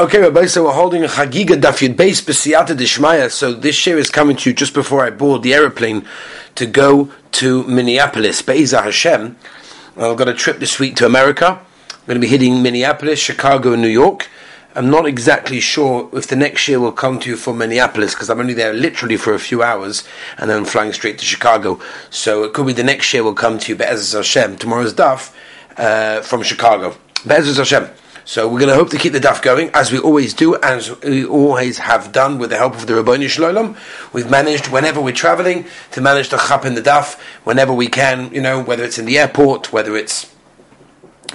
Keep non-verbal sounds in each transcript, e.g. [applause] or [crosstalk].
Okay, Rabbi, so we're holding a Chagiga Daf Yud Beis B'Siyata Dishmaya. So this share is coming to you just before I board the aeroplane to go to Minneapolis. Be'ezah Hashem. I've got a trip this week to America. I'm going to be hitting Minneapolis, Chicago, and New York. I'm not exactly sure if the next year will come to you from Minneapolis because I'm only there literally for a few hours and then I'm flying straight to Chicago. So it could be the next year will come to you, Be'ezah Hashem. Tomorrow's Daf uh, from Chicago. Be'ezah Hashem. So we're going to hope to keep the daf going as we always do, as we always have done with the help of the Rabboni Shalom. We've managed whenever we're traveling to manage to chap in the daf whenever we can. You know, whether it's in the airport, whether it's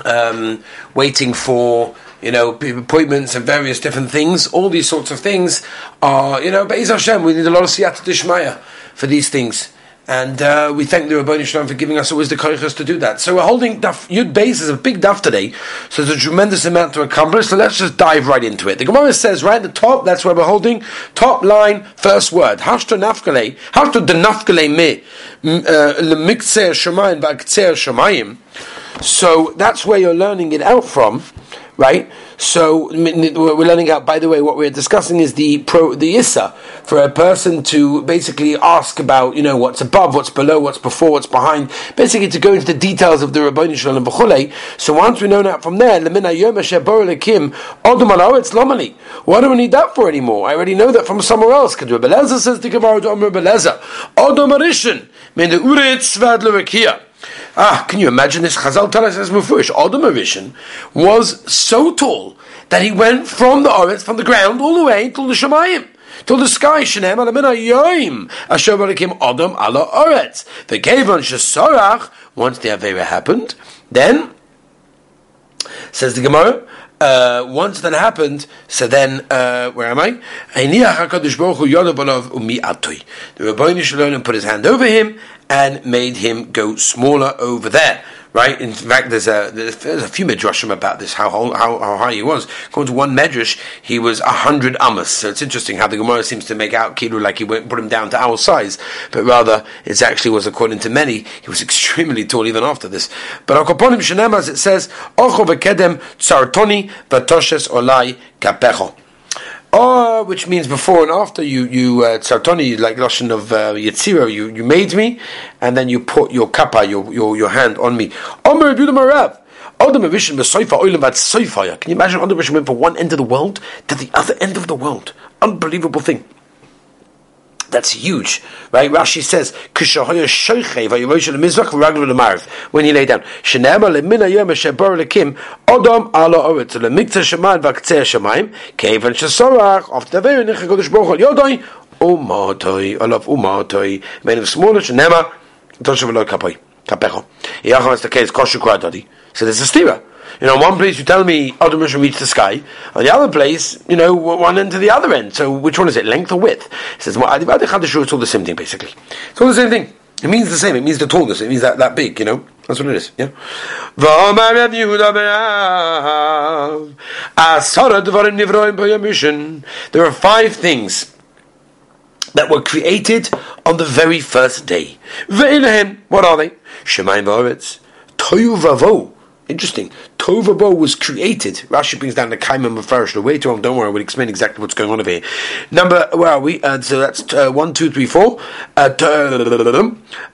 um, waiting for you know appointments and various different things. All these sorts of things are you know. Be'ez Hashem, we need a lot of siyata dishmaya for these things. And uh, we thank the Rabboni Shalom for giving us always the koiches to do that. So we're holding daf, Yud Beis is a big daf today, so there's a tremendous amount to accomplish. So let's just dive right into it. The Gemara says right at the top, that's where we're holding top line, first word. Hashto nafkale, hashto denafkale me uh, lemikzer shemayim v'akzer shemayim. So that's where you're learning it out from, right? So we're learning out. By the way, what we're discussing is the pro, the issa for a person to basically ask about, you know, what's above, what's below, what's before, what's behind. Basically, to go into the details of the Rabboni Shalom v'chulei. So once we know that from there, lemina yom kim odom it's lomali. What do we need that for anymore? I already know that from somewhere else. Because Rebbe says the Gemara to Rebbe Lezer, odom arishin, mean the uretz vad Ah, can you imagine this? Chazal tell us as Mufurish, Adam Arishan was so tall that he went from the Oretz, from the ground, all the way to the Shemayim. To the sky, Shenem Alamina Yoim, Asher Barakim Adam ala Oretz. The Kevon Shesorach, once the Avera happened, then, says the Gemara, uh, once that happened, so then, uh, where am I? The Rabbi Shalom put his hand over him and made him go smaller over there. Right. In fact, there's a there's a few midrashim about this how how, how high he was. According to one medrash, he was a hundred amos. So it's interesting how the Gemara seems to make out Kilu like he went put him down to our size, but rather it actually was according to many he was [laughs] extremely tall even after this. But Akoponim Shenem as it says, Ocho v'kedem tsartoni v'toshes olai kapecho. Oh, which means before and after you you uh, tzartoni like lashon of uh, yitzira, you you made me, and then you put your kappa, your your, your hand on me. Omer Marav. Can you imagine Adam Rishon went from one end of the world to the other end of the world? Unbelievable thing. That's huge, right? Rashi says, when he lay down, "Shenema lemina yom shebar lekim odom ala oretz lemikta shemayim v'aktzeh shemayim kevan shesorach after the very nicha kodesh baruch yodoi umatoi alav umatoi made of smaller shenema toshav lo kapoi kapecho. Yacham is the case so there's a stira you know, one place you tell me Adam Rishon reach the sky, on the other place, you know, one end to the other end. So which one is it, length or width? It says, well, it's all the same thing, basically. It's all the same thing. It means the same. It means the tallness. It means that, that big, you know. That's what it is. Yeah. There are five things that were created on the very first day. What are they? Interesting. Tovabo was created. Rashi brings down the Kaimim of Farish. Later on, don't worry, we'll explain exactly what's going on over here. Number, where are we? Uh, so that's uh, one, two, three, four. Uh,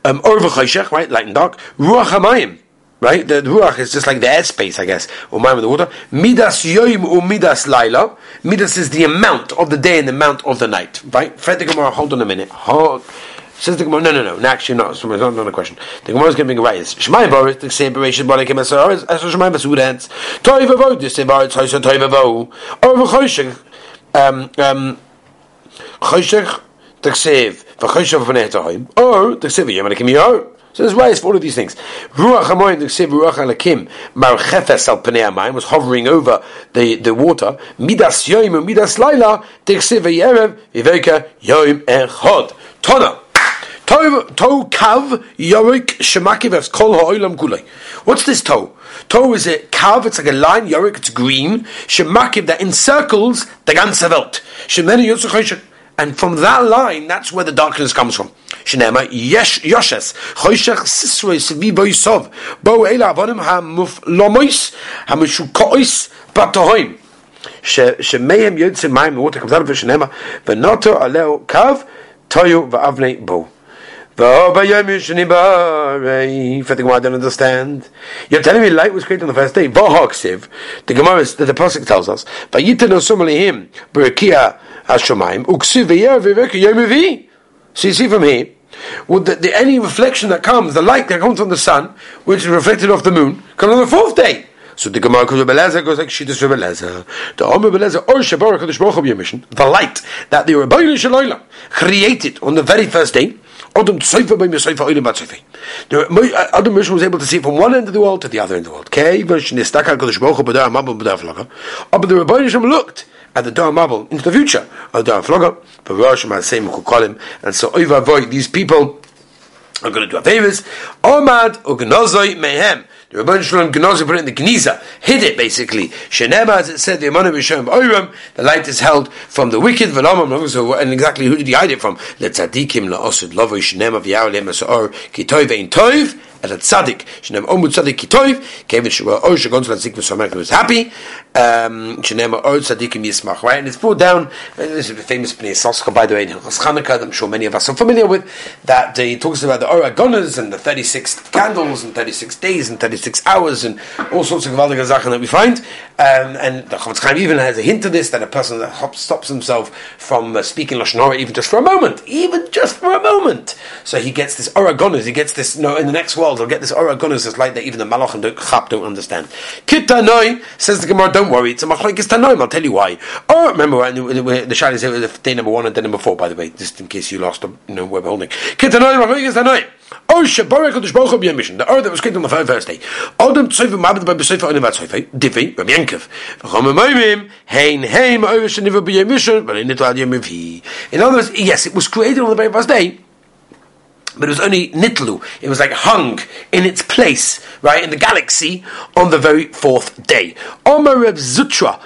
um, right? Light and dark. Ruach Hamayim. Right? The, the Ruach is just like the airspace, I guess, or Mayim of the water. Midas Yoim or Midas Laila. Midas is the amount of the day and the amount of the night. Right? Fred the Gemara, hold on a minute. Hold. Says the Gemara, no, no, no, no actually not. It's not, not a question. The Gemara is going to bring a right. Shemai Boris, the same Bereshit Borik Emasar, as Shemai Basudans. Toy Vavo, the same Boris, Hoysa Toy Vavo. Or V'choshech, um, um, Choshech, Teksev, V'choshech V'nei Tahim, or Teksev Yom Anakim Yor. So there's ways for all of these things. Ruach Hamoyim, the Ksiv Ruach Alakim, Mar Chefes Al Pnei Amayim, was hovering over the, the water. Midas Yoim, Midas Laila, Ksiv Yerev, Viveka Yoim Echod. Tona. Toe kav yorik shemakiv kol ha'olam kulei. What's this toe? Toe is a kav, it's like a line, yorik, it's green, shemakiv, that encircles the ganze Welt. Shemene yotzuchayshek. And from that line, that's where the darkness comes from. Shnema yesh yoshes choshech sisrei sivi boisov bo ela avonim hamuf lomois hamushukois batohoim shemeim yotzim the water comes out of it shnema v'noto aleo kav toyu v'avnei bo. For the Gemara, I don't understand. You're telling me light was created on the first day. The Gemara, the, the tells us. So you see from here, would the, the, any reflection that comes, the light that comes from the sun, which is reflected off the moon, comes on the fourth day. So the Gemara goes goes like Rebelezer. The or Baruch the light that the created on the very first day. Adam Tzayfa by Misayfa Oilim Batzayfa. The uh, Adam Mishra was able to see from one end of the world to the other end of the world. Stakar Kadosh Baruch Hu Badar Mabel Badar Flaga. But the Rebbeinu Shem looked at the Dar Mabel into the future. of Badar Flaga. Could call him. And so Oiva Void, these people are going to do a favors. Omad Ugnozoi Mehem. The Rabban Shalom Gnoza put it in the Gniza, hid it basically. Shenema, as it said, the Amana B'Shem Oyram, the light is held from the wicked, and exactly who did he hide it from? Letzadikim la'osud lovo Shenema v'yao le'masor ki toiv ein toiv, at a tzaddik, shenem omud tzaddik kitoiv, kevin shua or shagon tzaddik v'somer was happy, um, or tzaddikim yismach, right? And it's brought down, uh, this is the famous Bnei Soska, by the way, in Hilchas Chanukah, I'm sure many of us are familiar with, that he talks about the Oragonas and the 36 candles and 36 days and 36 hours and all sorts of gewaltige Sachen that we find. Um, and the Chofetz Chaim even has a hint of this, that a person that stops himself from uh, speaking Lashon even just for a moment, even just for a moment. So he gets this Oragonas, he gets this, you know, in the next world, world, they'll get this Ora Gunnus that's like that even the Malach and the Chap don't understand. Kitanoi says the Gemara, don't worry, it's a Tanoim, I'll tell you why. Oh, remember the Shad is day number one and day number four, by the way, just in case you lost, you know, where we're holding. Kitanoi, Machlaikis Tanoim. Oh, Shabarek Kodesh Baruch Hu mission. The earth that was created on the first day. Odom Tzoyv Mabed by Besoyf Onim Bat Tzoyf. Divi Rabbi Yankov. V'chom Amoyim Hein Hein Sheniva B'Yem Mission. But In other words, yes, it was created on the very first day but it was only nitlu. It was like hung in its place, right, in the galaxy on the very fourth day. Omer Reb Zutra.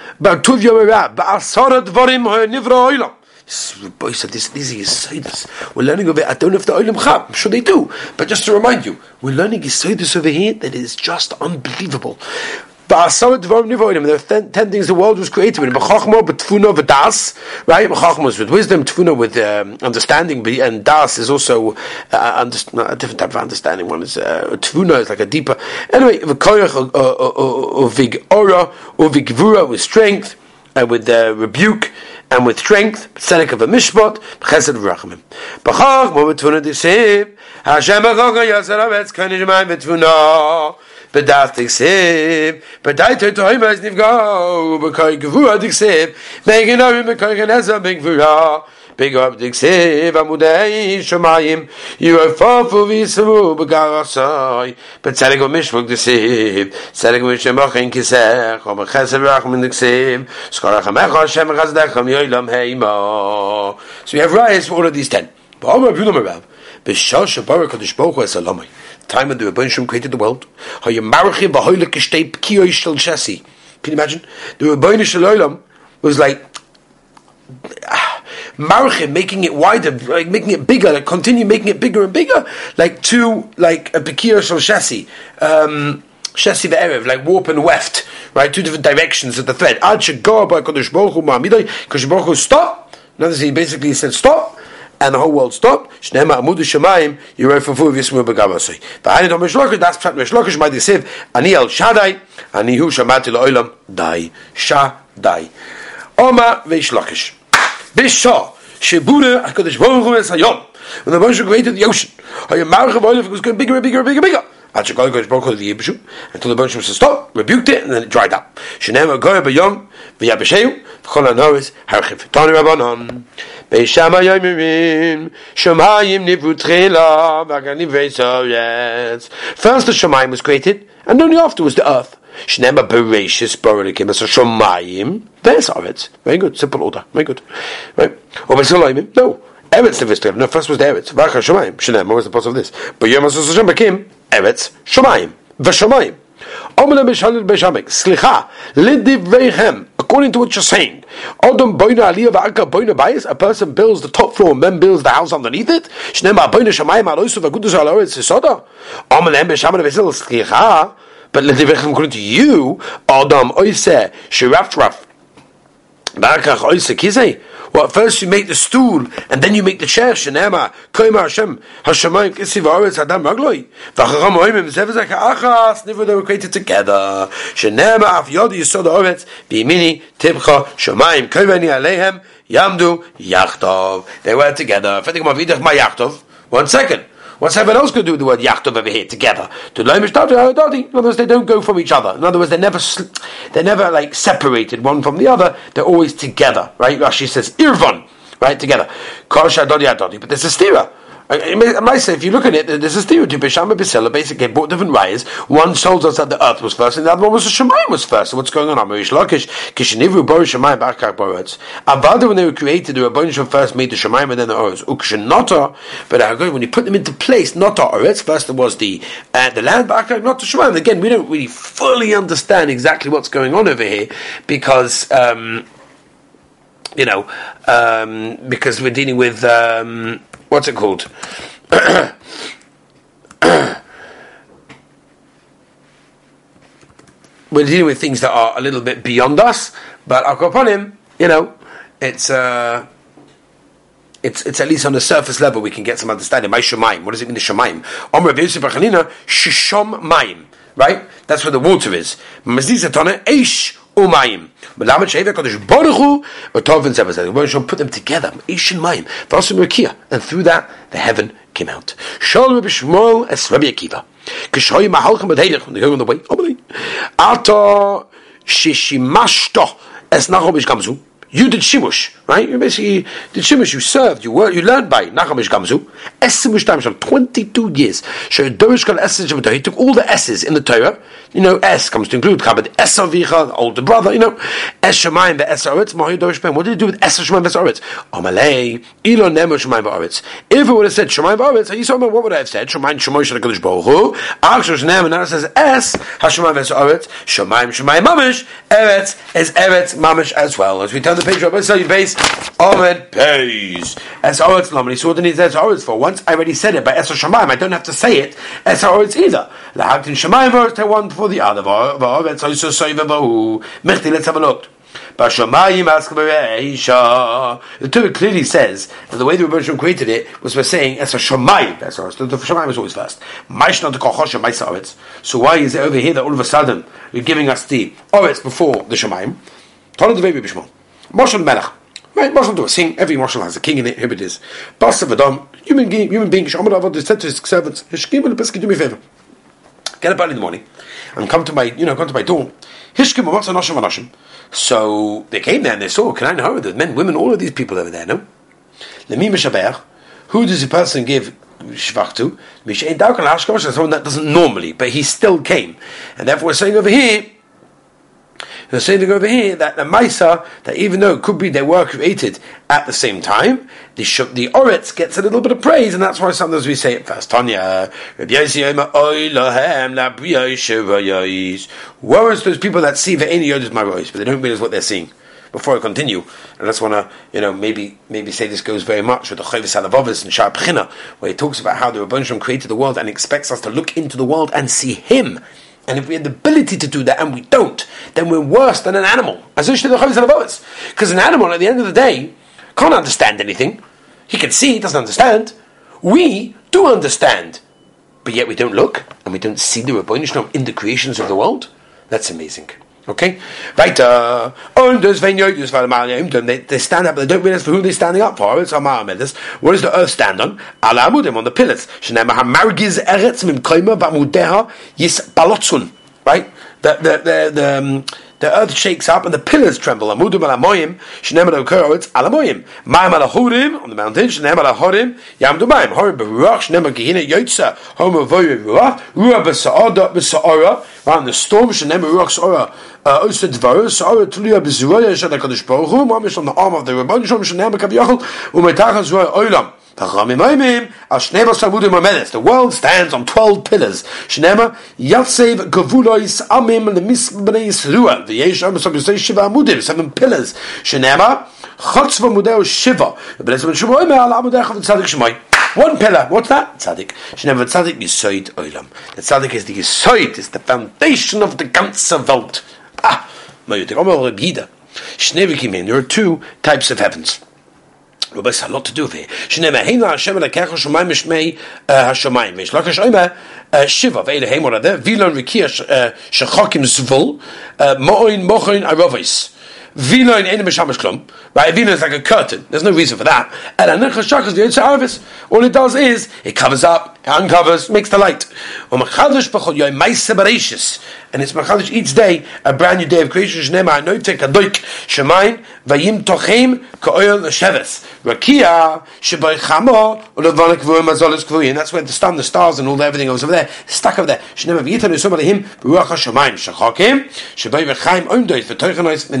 Boy said this, these are. We're learning over it. I don't know if the Olim Chab, I'm sure they do. But just to remind you, we're learning Yisaitis over here that is just unbelievable. There are ten, ten things the world was created with. B'chachma, b'tfuna, v'das. Right? B'chachma is with wisdom, tfuna with um, understanding, and das is also uh, under, a different type of understanding. One is uh, tfuna is like a deeper. Anyway, v'koyach uvig ora, uvig vura with strength, and with uh, rebuke and with strength, tzedek of a mishpat, chesed v'rachamim. B'chachma, b'tfuna, disib. Hashem b'chachma, yasar avetz, b'tfuna b'daf diksiv, b'daiter tohima is nifgo, b'koi gevura diksiv, b'genorim b'koi geneza b'gevura, b'gob diksiv, amudei shomayim, yurofofu v'yisru b'garosoi, b'tzedek v'mishvuk diksiv, tzedek v'mishemochen kisech, o b'chesed v'rachmin diksiv, skorach amecho Hashem chazdechem yoilam heimo. So we have rights for all of these ten. Ba'om Rabbi Numerav, b'shal shabar HaKadosh Baruch Hu es alamai time when the Rebbeinu created the world. Can you imagine? The Rebbeinu Shalom was like marchim, making it wider, like making it bigger, like continue making it bigger and bigger, like two, like a pekir shel chassis, um, chassis ve'erev, like warp and weft, right? Two different directions of the thread. Ad shegor by Kodesh Baruch Hu ma'amidai, Kodesh Baruch Hu stop. Notice he basically said stop and the whole world stopped. Shnema amudu shemayim yirefafu v'yismu b'gavasei. V'hani dom mishlokish, that's pshat mishlokish, my disiv, ani el shadai, ani hu shamati lo'olam, dai, shadai. Oma v'yishlokish. Bisha, shebura, HaKadosh Baruch Hu es hayom. When the Moshe created the ocean, hayom marach of was getting bigger and bigger and bigger and bigger. Until the Baruch said stop, rebuked it, and then it dried up. Shenema goya b'yom, v'yabesheyu, v'chol ha'noris, harchiv. Tani Rabbanon. Beishama Yomirim, Shemayim Nivru Tchela, Vaganivei Soretz. First the Shemayim was created, and only afterwards the earth. Shnema Bereshis Borelikim, so Shemayim, there's Soretz. Very good, simple order, very good. Right? Or Besalayim, no. Eretz the first no, first was the Eretz. Vacha Shemayim, Shnema was the part of this. But Yom HaSoshem became Eretz, Shemayim, Veshemayim. Slicha, lidivreichem, according to what you're saying. Odom boina aliyah va'aka boina bayis, a person builds the top floor and then builds the house underneath it. Shnema boina shamayim aloisu v'agudus aloretz sisoda. Omelem b'shaman v'esil slicha, but lidivreichem according to you, Odom oise shiraftraf, Barakach oise kizei. Well, first you make the stool, and then you make the chair. Shenema, koima Hashem, Hashemayim kisi v'aretz adam ragloi. V'achacham oimim zevzek ha'achas, nivu they were created together. Shenema af yodi yisod ha'oretz, b'yimini tibcha shemayim koiveni aleihem, yamdu yachtov. They were together. One second. What's everyone else going to do with the word yachtov over here together? To In other words, they don't go from each other. In other words, they're never they're never like separated one from the other. They're always together, right? Rashi says irvon, right together. But there's a stira. I say, if you look at it, there's a stereotype. Shama Bisela basically bought different rayas. One told us that the earth was first, and the other one was the Shemayim was first. So what's going on? Amarish Lakish, Kishinivru Boris Shemayim Barkak Boretz. Avada, when they were created, the Rabbanishim first made the Shemayim and then the Oretz. Ukshinota, but when you put them into place, not Oretz, first there was the uh, the land Barkak, not the Shemayim. Again, we don't really fully understand exactly what's going on over here because. Um, you know, um, because we're dealing with um, what's it called? [coughs] we're dealing with things that are a little bit beyond us, but I'll go upon him, you know, it's uh, it's it's at least on the surface level we can get some understanding. My shemaim, what does it mean the shemaim? Shishom maim, right? That's where the water is. Eish umayim. Melamed Sheva Kodesh Baruch Hu Tov and Zevazah. We shall put them together. Ishin Mayim. Vasim Rekia. And through that, the heaven came out. Shal Rabbi Shmuel es Rabbi Akiva. Kishoy Mahalchem B'Deidich. When they go on the way. Omali. Ata Shishimashto es Nachom Ish Gamzu. You did shimush, right? You basically did shimush. You served. You were. You learned by Nachamish Gamzu. Esimush Damsham. Twenty-two years. So Dorish Kal Esses He took all the S's in the Torah. You know, S comes to include Chabad Esavicha, the older brother. You know, Es Shemayim Be'esaretz. Mahi Dorish Ben. What did he do with Es Shemayim Be'esaretz? Amalei Ilo Nemo Shemayim Be'aretz. If it would have said Shemayim Be'aretz, you saw what would I have said? Shemayim Shemoy Shel Hakadosh Baruch Hu. Actually, Nemo now says Es Hashemayim Be'esaretz. Shemayim Shemayim Mamish. Eretz is Eretz Mamish as well. As we tell the page Rabbi say base Ahmed pays. As Oretz Lamani so then he says Oretz for once I already said it by Esra Shemaim. I don't have to say it as Oretz either. The Haktin Shemaim verse one for the other. Mechti let's have a look. The Torah clearly says that the way the Rebbeinu created it was by saying as a Shemayim. That's the Shemayim was always first. So why is it over here that all of a sudden you're giving us the Oretz before the Shemayim? Tell the Rebbe Bishmol. Moshel Melech. Right, Moshel do a sing. Every Moshel has a king in it. Here it is. Boss of Adam, human being, human being. Shomer Avad said to his servants, "Hishkim and Pesach, do me a favor. Get up early in the morning and come to my, you know, come to my door. Hishkim, what's a noshim anoshim? So they came there and they saw Can I know the men, women, all of these people over there. No. Lemi mishaber. Who does the person give shvach to? Mishain daukan hashkosh. Someone that doesn't normally, but he still came, and therefore we're saying over here they're saying over here that the Maisa, that even though it could be they were created at the same time, the the Oretz gets a little bit of praise, and that's why sometimes we say it first. Tanya, Woe is those people that see the any Yodis my voice, but they don't realize what they're seeing. Before I continue, I just want to, you know, maybe maybe say this goes very much with the Chavis Alavovis and Pchina, where he talks about how the Rebbeinu created the world and expects us to look into the world and see Him and if we had the ability to do that and we don't, then we're worse than an animal. Because an animal, at the end of the day, can't understand anything. He can see, he doesn't understand. We do understand. But yet we don't look and we don't see the Rabbanishlam in the creations of the world. That's amazing. Okay? Weiter. Und das, Jödus, weil they, stand up, but they don't realize for who they're standing up for. It's Amar Medes. What does the earth stand on? Ala amudim, on the pillars. Eretz mim ba'mudeha. Right? The, the, the, the, um, the earth shakes up and the pillars tremble. Amudim ala moyim, shenem ala kurotz ala moyim. Maim ala hurim, on the mountain, shenem ala horim, yam maim. Horim beruach, shenem ala gehina yotza, homer voyu ruach, ruach besa'ada besa'ara, right, in the storm, shenem ruach sa'ara, Oster Dvar, Sa'ara Tulia Bezuaya Shad HaKadosh Baruch Hu, on the arm of the Rabban Shalom Shenem HaKaviyachal, Umetachas Zuaya Oilam. The world stands on 12 pillars. Shnema, Yatsev Gavulois Amim Lemisbnei Yisrua. The Yesh Am Sabisei Shiva Amudim, seven pillars. Shnema, Chotzva Mudeo Shiva. Blessed Shemoy Me'al Amudech of the Tzadik Shemoy. One pillar. What's that? Tzaddik. Shneva Tzaddik Yisoid Oilam. The Tzaddik is the Yisoid, is the foundation of the ganze Welt. Ah, Mayutik Omer Rebida. There are two types of heavens. Rabbi has a lot to do with it. Shnema heina Hashem elekecha shomayim mishmei uh, hashomayim. Mishlach hashoyma uh, shiva ve'ele heimor adeh vilon rikia uh, shechokim zvul mo'oin mo'oin arovis. Vino in Enim Shamash Klum. Right? Vino is like a curtain. There's no reason for that. And Anach Shach is the Yitzhak Arvis. All it does is, it covers up, it uncovers, makes the light. And it's Machadish each day, a brand new day of creation. Shnema Anoite Kadoik Shemayin Vayim Tochim Ka'oil Sheves. Rakia Shebay Chamo Ulevanik Vuim Azolis Kvuyin. That's where the sun, the stars, and all the, everything goes over there. Stuck over there. Shnema V'yitan Usum Alehim Ruach HaShemayim Shachokim Shebay V'chaim Oimdoit V'toichanois Min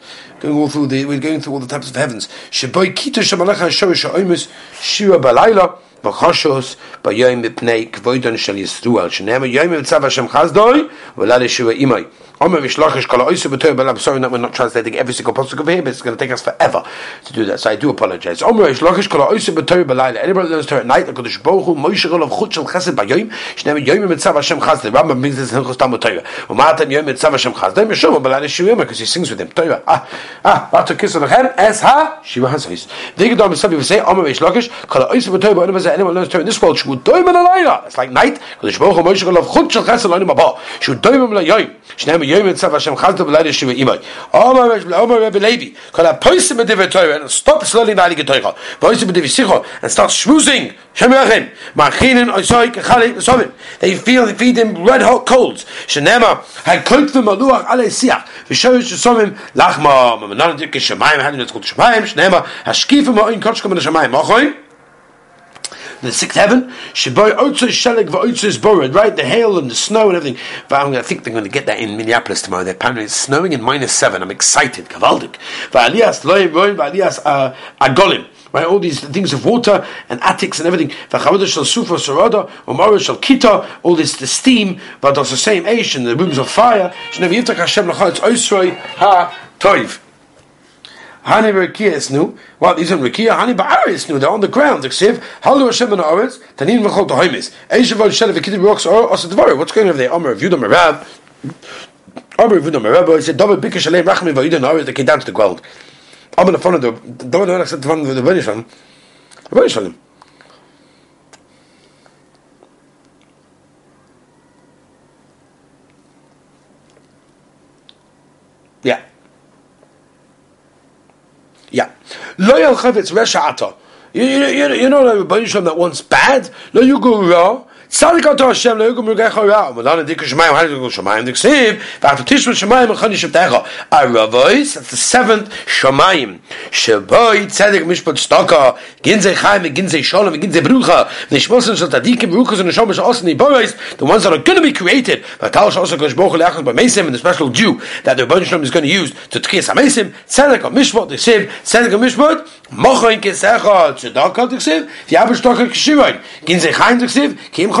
going all through the, we're going through all the types of heavens. Shaboy kita. בחושוס ביום מפני כבודון של ישרועל שנאמר יום מצב השם חסדוי ולא לשוע אימי Omer Vishlochish Kala Oisa B'Torah, but I'm sorry that we're not translating every single pasuk over here, but it's going to take us forever to do that, so I do apologize. Omer Vishlochish Kala Oisa B'Torah B'Layla. Anybody that learns Torah at night, the Kodesh Baruch Hu, Moshe Rol Chut Shel Chesed B'Yoyim, Shneim Yoyim Mitzav Hashem Chesed. The Rambam brings this in Hilchos Talmud Torah. Umatam Yoyim Mitzav Hashem Chesed. Yeshua B'Layla Shivim, because he sings with him. Torah. Ah, ah, Vato Kisu Lechem, Es Ha, Shiva HaZois. V'Yigdom Misav Yivasei, Omer Vishlochish Kala Oisa B'Torah B'Yoyim, anyone learns Torah in this world, Shu Doim B'Layla. It's like night, Kodesh Baruch Hu, Moshe Rol Chut Shel Chesed B'Yoyim Abba. Shu Doim B'Yoyim. Shneim Yoyim Mitzav Hashem Chesed Chazda b'layla shiva imay. Omar Rebbe Levi, kol a poisim b'divrei Torah, and stop slowly Heilige Torah. Poisim b'divrei Sicho, and start schmoozing. Shem Yachim, machinin oisoi kechali v'sovim. They feel, they feed him red hot coals. Shenema, hakot v'maluach alei siach, v'shoyish v'sovim lachma, mamanan dik shemayim, hadin it's called shemayim, shenema, hashkifim ha'oin kotshkom in the shemayim. The sixth heaven. Shiboy Otzo Shelig V'Otzo is borrowed, right? The hail and the snow and everything. But I think they're going to get that in Minneapolis tomorrow. They're apparently it's snowing in minus seven. I'm excited. Kavaldik. V'Alias Loy Roy V'Alias uh, Agolim. Right, all these things of water and attics and everything. V'chavada shel sufa sarada, umara shel kita, all this the steam, but the same ash and the rooms of fire. Shnev yiftach Hashem l'chayitz oisroi ha toiv. Hani Rekia is new. Well, these are Rekia. Hani Ba'ara is new. They're on the ground. Ksiv. Halu Hashem and Aretz. Tanin V'chol Tohimis. Eishavod Shelev V'kidim Roks or Osadvar. What's going on there? Omer Yudam Merab. Omer Yudam Merab. He said, David Bika Shalem Rachmi V'yudam Aretz. They came down to the ground. Omer the front of the... David Aretz said the front of the Benish Shalem. Benish Shalem. Yeah. Yeah. Lo yalchavetz resha ata. You, you, you, you know the Rebbeinu that wants bad? No, you go raw. Aravois, that's the seventh shemayim. Tzadik mishpat staka. Ginzei ginzei shalom, ginzei brucha. Tadikim, and the ones that are going to be created. And the special that the Rebbeinu is going to use to tchias ha-meisim. Tzadik ha-mishpat. Tzadik ha-mishpat. Mocha in kesechad. Tzedakah diksiv. V'yaber shtaka kishivayin. Ginzei. Kim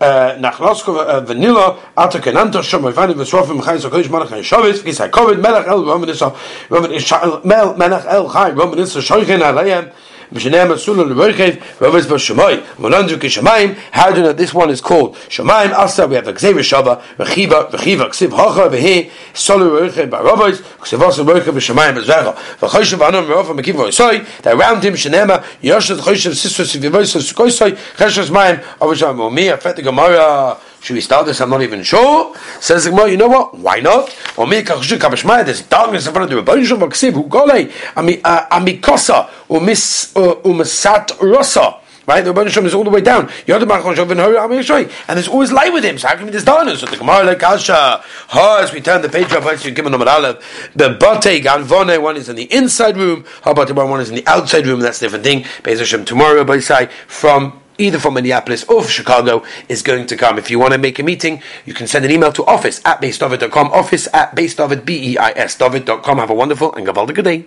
nach Roskov vanilla ata kenanto shom vani vesrofim chayin so kodesh malach shavis kis ha kovid melach el roman is roman is melach el chay roman is shoychen alayem How do you know this one is called Shemaim? Asa we have a Xavier Shaba, Rechiva, Rechiva, Ksiv Hacha, Vehi, Solu Rechev Baravos, Ksivos Rechev B'Shemaim Bezvecha. V'Choshev Anam Merofa Mekiv V'Osoi. That around him Shenema Yoshet Choshev Sistos V'Vos Sukoisoi Cheshes Mayim Avisham Omi Afet Gemara. Should we start this? I'm not even sure. Says Gemara, you know what? Why not? There's darkness in front of the Rebbeinu Shalom Ksiv. Who gole? Ami uh, amikosa uh, umisat rosa. Right? The Rebbeinu Shalom is all the way down. And there's always light with him. So how can this done? So the Gemara like Kasha. As we turn the page up, you give number Aleph. The Bate Ganvone one is in the inside room. The one is in the outside room? That's a different thing. Beis Hashem tomorrow, say from either from Minneapolis or from Chicago, is going to come. If you want to make a meeting, you can send an email to office at beisdavid.com, office at beisdavid, B-E-I-S, david.com. Have a wonderful and gavaldic day.